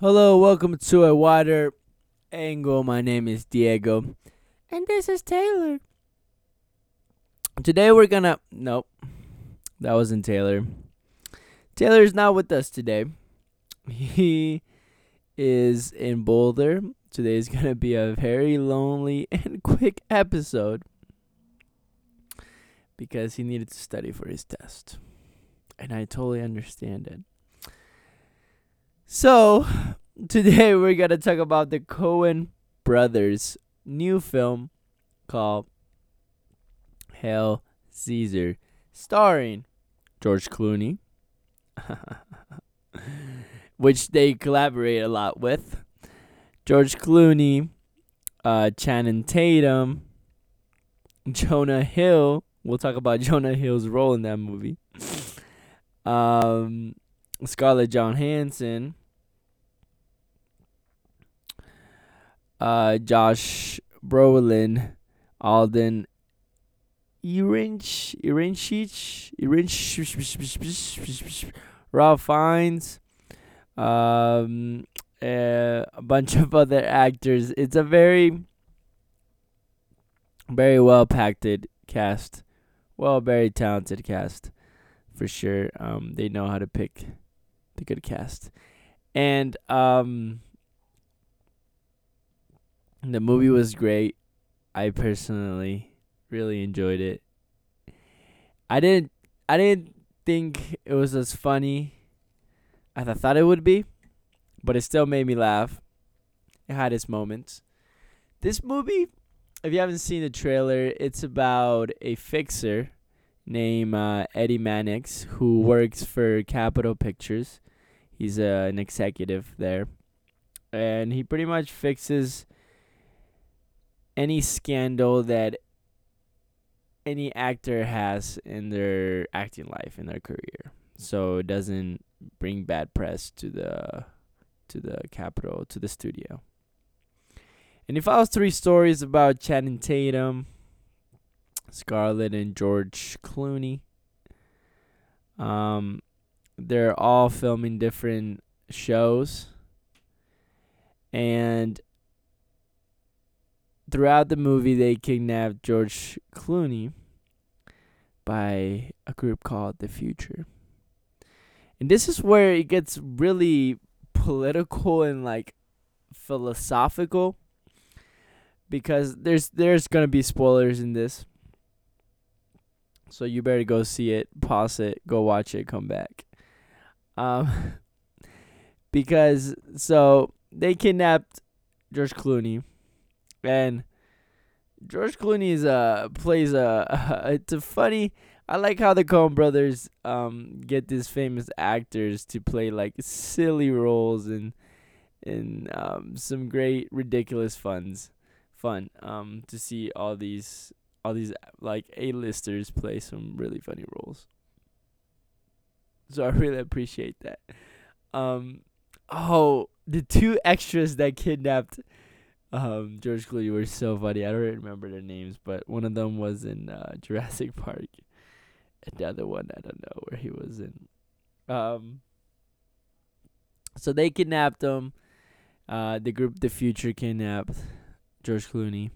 Hello, welcome to a wider angle. My name is Diego, and this is Taylor. Today we're gonna. Nope, that wasn't Taylor. Taylor is not with us today. He is in Boulder. Today is gonna be a very lonely and quick episode because he needed to study for his test. And I totally understand it. So, today we're going to talk about the Coen brothers' new film called Hail Caesar, starring George Clooney, which they collaborate a lot with. George Clooney, uh, Channing Tatum, Jonah Hill. We'll talk about Jonah Hill's role in that movie. Um, Scarlett Johansson, uh, Josh Brolin, Alden Ehrenreich, Ehrenreich, Ehrenreich, Ralph Fiennes, um, uh, a bunch of other actors. It's a very, very well packed cast. Well, very talented cast, for sure. Um, they know how to pick the good cast, and um, the movie was great. I personally really enjoyed it. I didn't, I didn't think it was as funny as I thought it would be, but it still made me laugh. It had its moments. This movie if you haven't seen the trailer, it's about a fixer named uh, Eddie Mannix who works for Capitol Pictures. He's uh, an executive there, and he pretty much fixes any scandal that any actor has in their acting life in their career. So it doesn't bring bad press to the to the Capitol to the studio. And if I was three stories about Channing Tatum, Scarlett, and George Clooney, um, they're all filming different shows. And throughout the movie, they kidnapped George Clooney by a group called The Future. And this is where it gets really political and like philosophical because there's there's gonna be spoilers in this. So you better go see it, pause it, go watch it, come back. Um because so they kidnapped George Clooney and George Clooney is uh plays a it's a funny I like how the Coen brothers um get these famous actors to play like silly roles and and um some great ridiculous funs fun um to see all these all these like A-listers play some really funny roles. So I really appreciate that. Um oh, the two extras that kidnapped um George Clooney were so funny. I don't remember their names, but one of them was in uh, Jurassic Park. And the other one I don't know where he was in. Um so they kidnapped him. Uh the group the future kidnapped George Clooney,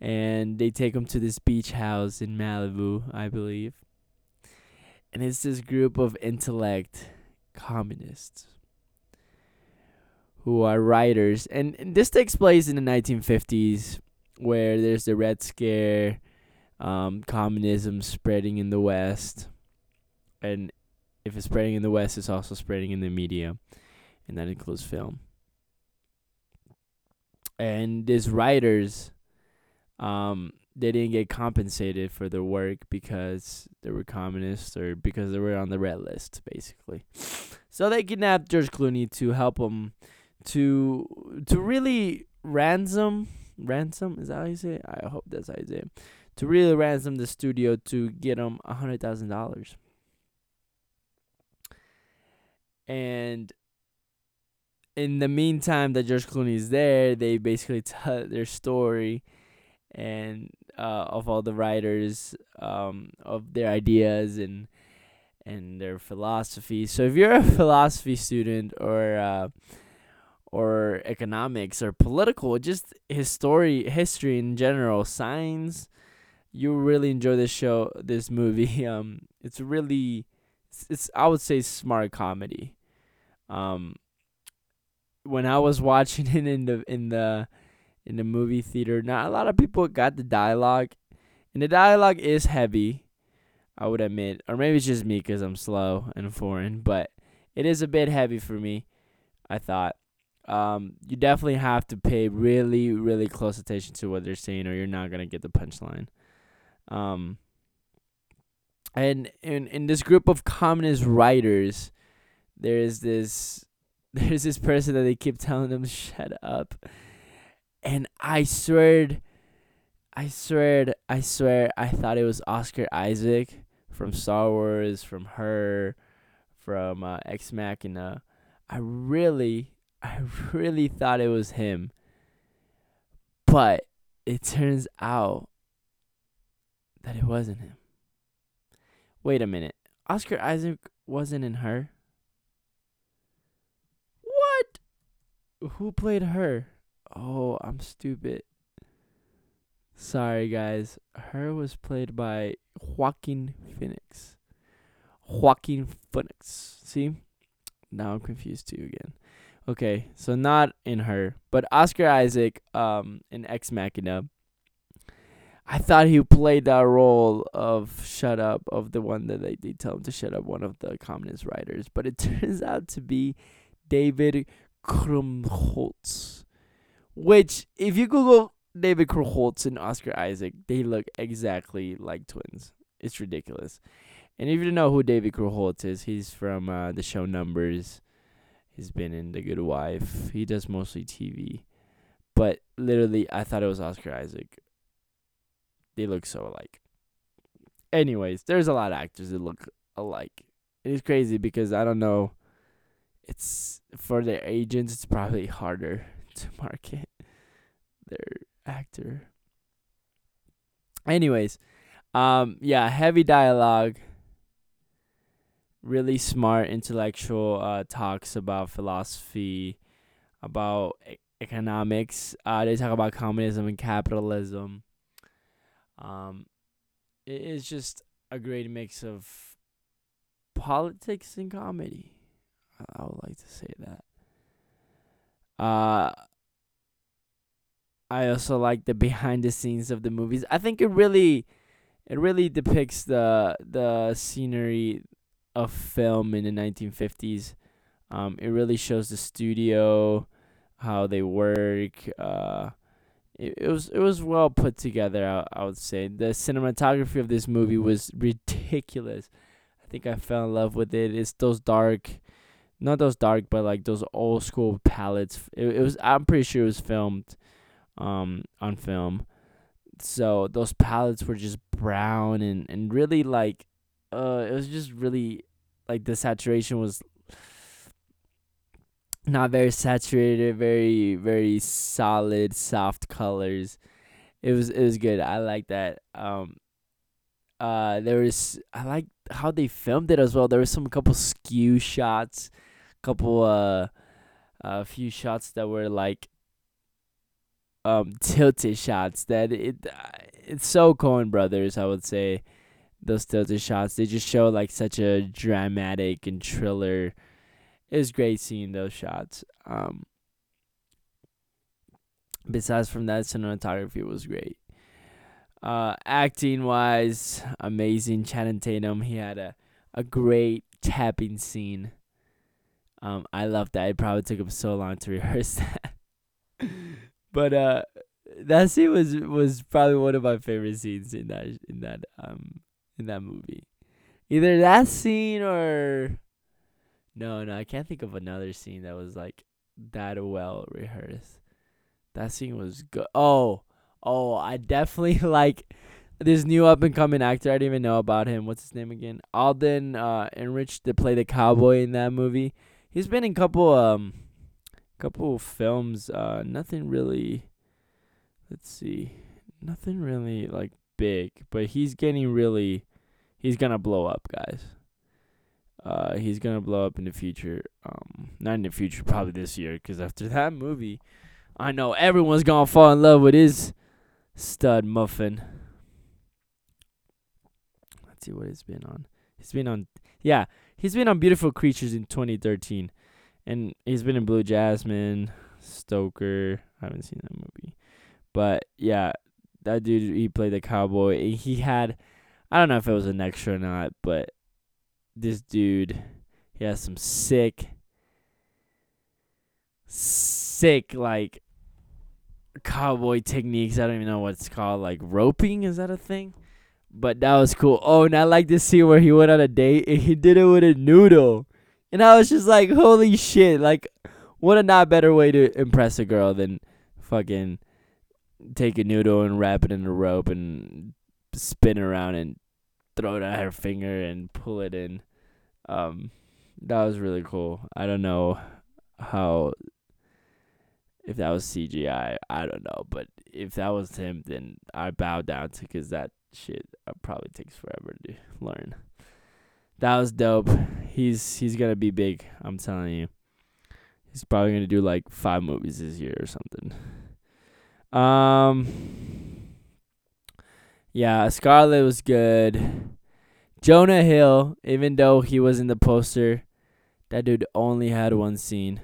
and they take him to this beach house in Malibu, I believe. And it's this group of intellect communists who are writers, and, this takes place in the 1950s, where there's the Red Scare, um, communism spreading in the West, and if it's spreading in the West, it's also spreading in the media, and that includes film. And these writers um they didn't get compensated for their work because they were communists or because they were on the red list basically. So they kidnapped george clooney to help him to to really ransom ransom is that how you say it? i hope that's how you say it to really ransom the studio to get him a hundred thousand dollars and in the meantime that George Clooney is there, they basically tell their story and uh, of all the writers um, of their ideas and and their philosophy. So if you're a philosophy student or uh, or economics or political, just history, history in general, science. You really enjoy this show, this movie. Um, it's really, it's, it's I would say smart comedy. Um, when I was watching it in the in the in the movie theater, not a lot of people got the dialogue, and the dialogue is heavy. I would admit, or maybe it's just me because I'm slow and foreign, but it is a bit heavy for me. I thought. Um, you definitely have to pay really, really close attention to what they're saying, or you're not gonna get the punchline. Um, and in in this group of communist writers, there is this there's this person that they keep telling them shut up, and I swear, I swear, I swear, I thought it was Oscar Isaac from Star Wars, from her, from uh, Ex Machina. I really, I really thought it was him. But it turns out that it wasn't him. Wait a minute. Oscar Isaac wasn't in her? What? Who played her? Oh, I'm stupid. Sorry, guys. Her was played by Joaquin Phoenix. Joaquin Phoenix. See? Now I'm confused too again. Okay, so not in her, but Oscar Isaac um in Ex Machina. I thought he played that role of shut up of the one that they, they tell him to shut up, one of the communist writers, but it turns out to be David Krumholtz. Which if you Google David Krumholtz and Oscar Isaac, they look exactly like twins. It's ridiculous. And if you don't know who David Krumholtz is, he's from uh, the show Numbers. He's been in The Good Wife. He does mostly TV. But literally, I thought it was Oscar Isaac. They look so alike. Anyways, there's a lot of actors that look alike. It is crazy because I don't know. It's for their agents. It's probably harder to market their actor. Anyways, um, yeah, heavy dialogue really smart intellectual uh, talks about philosophy, about e- economics. Uh, they talk about communism and capitalism. Um, it is just a great mix of politics and comedy. I, would like to say that. Uh, I also like the behind the scenes of the movies. I think it really, it really depicts the the scenery of film in the 1950s. Um, it really shows the studio, how they work. Uh, it, it was it was well put together. I, I would say the cinematography of this movie was ridiculous. I think I fell in love with it. It's those dark, not those dark, but like those old school palettes. It, it was. I'm pretty sure it was filmed, um, on film. So those palettes were just brown and and really like uh, it was just really like the saturation was not very saturated, very very solid, soft colors. It was it was good. I like that. Um, uh, there was I like how they filmed it as well. There was some couple skew shots, couple uh, a few shots that were like um tilted shots that it it's so Coen Brothers. I would say those tilted shots. They just show like such a dramatic and thriller. It was great seeing those shots. Um, besides from that, cinematography was great. Uh, acting wise, amazing. Channing Tatum, he had a a great tapping scene. Um, I love that. It probably took him so long to rehearse that. but uh, that scene was was probably one of my favorite scenes in that in that um in that movie. Either that scene or no, no, I can't think of another scene that was like that well rehearsed. That scene was good. Oh, oh, I definitely like this new up and coming actor. I didn't even know about him. What's his name again? Alden uh Ehrenreich to play the cowboy in that movie. He's been in couple um couple films. Uh, nothing really. Let's see, nothing really like big, but he's getting really, he's gonna blow up, guys. Uh, he's gonna blow up in the future. Um, not in the future, probably this year. Cause after that movie, I know everyone's gonna fall in love with his stud muffin. Let's see what he's been on. He's been on, yeah, he's been on Beautiful Creatures in 2013, and he's been in Blue Jasmine, Stoker. I haven't seen that movie, but yeah, that dude he played the cowboy. He had, I don't know if it was an extra or not, but this dude, he has some sick, sick like cowboy techniques. I don't even know what it's called. Like roping, is that a thing? But that was cool. Oh, and I like to see where he went on a date and he did it with a noodle. And I was just like, holy shit. Like, what a not better way to impress a girl than fucking take a noodle and wrap it in a rope and spin around and throw it at her finger and pull it in. Um, that was really cool. I don't know how if that was CGI. I don't know, but if that was him, then I bow down to because that shit uh, probably takes forever to learn. That was dope. He's he's gonna be big. I'm telling you. He's probably gonna do like five movies this year or something. Um. Yeah, Scarlett was good. Jonah Hill, even though he was in the poster, that dude only had one scene,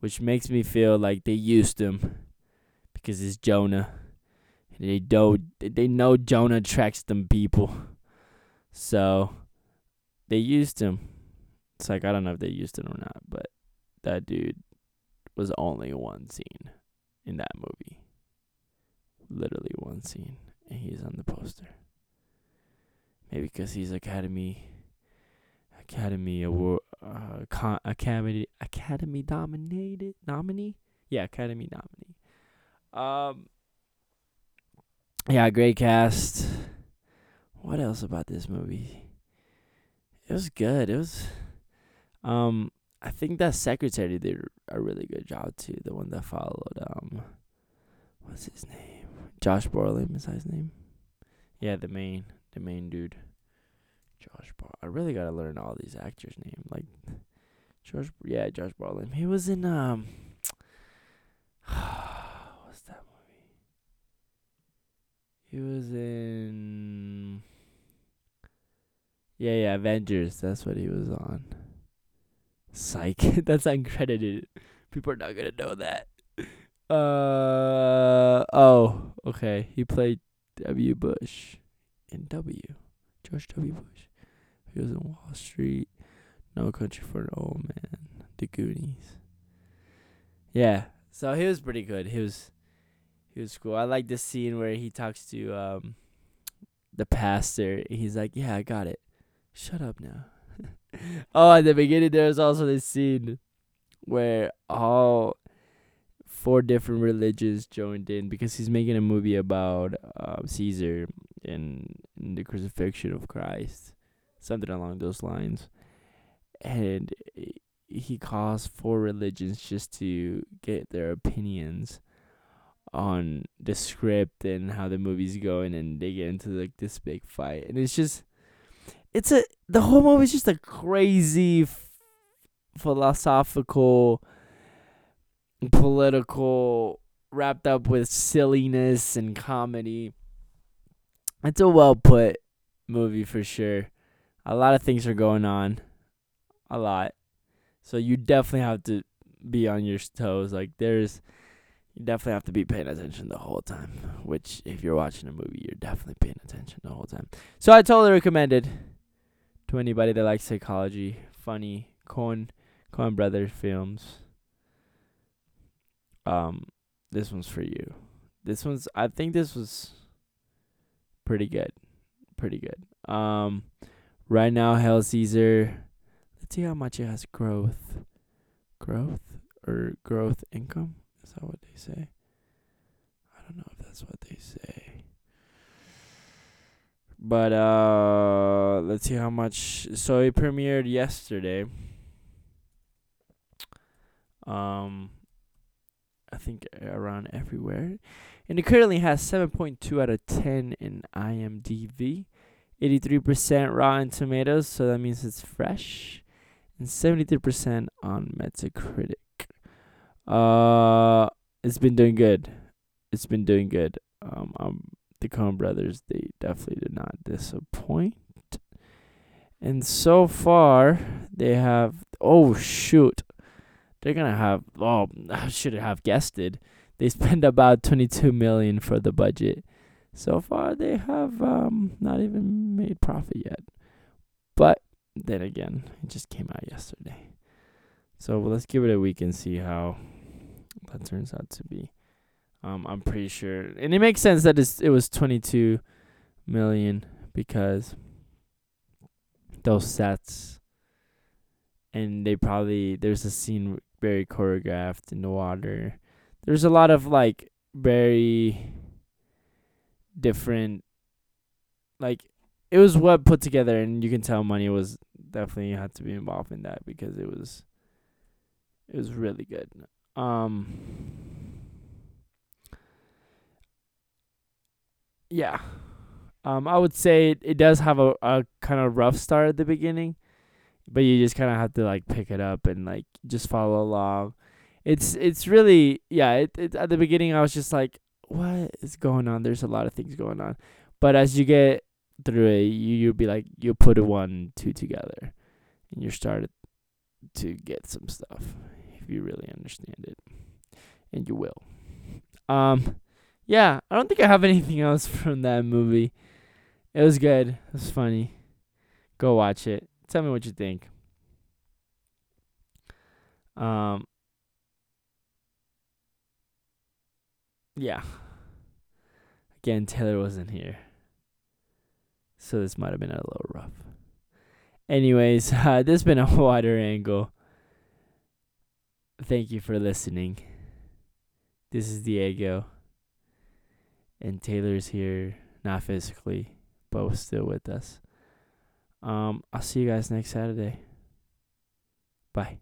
which makes me feel like they used him because it's Jonah. They know they know Jonah attracts them people, so they used him. It's like I don't know if they used him or not, but that dude was only one scene in that movie. Literally one scene, and he's on the poster. Maybe because he's Academy Academy Award uh, con- Academy Academy nominated nominee. Yeah, Academy nominee. Um yeah, great cast. What else about this movie? It was good. It was um I think that secretary did a really good job too. The one that followed um what's his name? Josh Brolin is his name? Yeah, the main the main dude. Josh Bar I really gotta learn all these actors' name. Like Josh yeah, Josh Brolin. He was in um what's that movie? He was in. Yeah, yeah, Avengers. That's what he was on. Psych. That's uncredited. People are not gonna know that. Uh oh. Okay. He played W. Bush in W. George W. Bush. He was in Wall Street. No Country for an Old Man. The Goonies. Yeah. So he was pretty good. He was he was cool. I like the scene where he talks to um the pastor. He's like, "Yeah, I got it. Shut up now." oh, at the beginning there was also this scene where all four different religions joined in because he's making a movie about uh, Caesar and, and the crucifixion of Christ, something along those lines, and he calls four religions just to get their opinions on the script and how the movie's going and they get into like this big fight. And it's just it's a the whole movie is just a crazy f- philosophical political wrapped up with silliness and comedy it's a well put movie for sure a lot of things are going on a lot so you definitely have to be on your toes like there's you definitely have to be paying attention the whole time. Which, if you're watching a movie, you're definitely paying attention the whole time. So I totally recommend it to anybody that likes psychology, funny Coen Coen Brothers films. Um, this one's for you. This one's. I think this was pretty good, pretty good. Um, right now, Hail Caesar. Let's see how much it has growth, growth or growth income. Is that what they say? I don't know if that's what they say. But uh let's see how much so it premiered yesterday. Um I think around everywhere. And it currently has 7.2 out of 10 in IMDb. 83% Rotten Tomatoes, so that means it's fresh. and 73% on Metacritic. Uh, it's been doing good. It's been doing good. Um, um, the Coen Brothers, they definitely did not disappoint. And so far, they have. Oh shoot, they're gonna have. Oh, I should have guessed it. They spend about 22 million for the budget. So far, they have um not even made profit yet. But then again, it just came out yesterday. So let's give it a week and see how that turns out to be. Um, I'm pretty sure, and it makes sense that it's, it was 22 million because those sets, and they probably there's a scene very choreographed in the water. There's a lot of like very different, like it was well put together, and you can tell money was definitely had to be involved in that because it was it was really good. Um yeah. Um I would say it, it does have a, a kind of rough start at the beginning, but you just kind of have to like pick it up and like just follow along. It's it's really yeah, it, it at the beginning I was just like what is going on? There's a lot of things going on. But as you get through it, you you'll be like you'll put one two together, and you started to get some stuff if you really understand it, and you will. Um, yeah, I don't think I have anything else from that movie. It was good. It was funny. Go watch it. Tell me what you think. Um. Yeah. Again, Taylor wasn't here. So this might have been a little rough. Anyways, uh, this has been a wider angle. Thank you for listening. This is Diego. And Taylor's here, not physically, but still with us. Um, I'll see you guys next Saturday. Bye.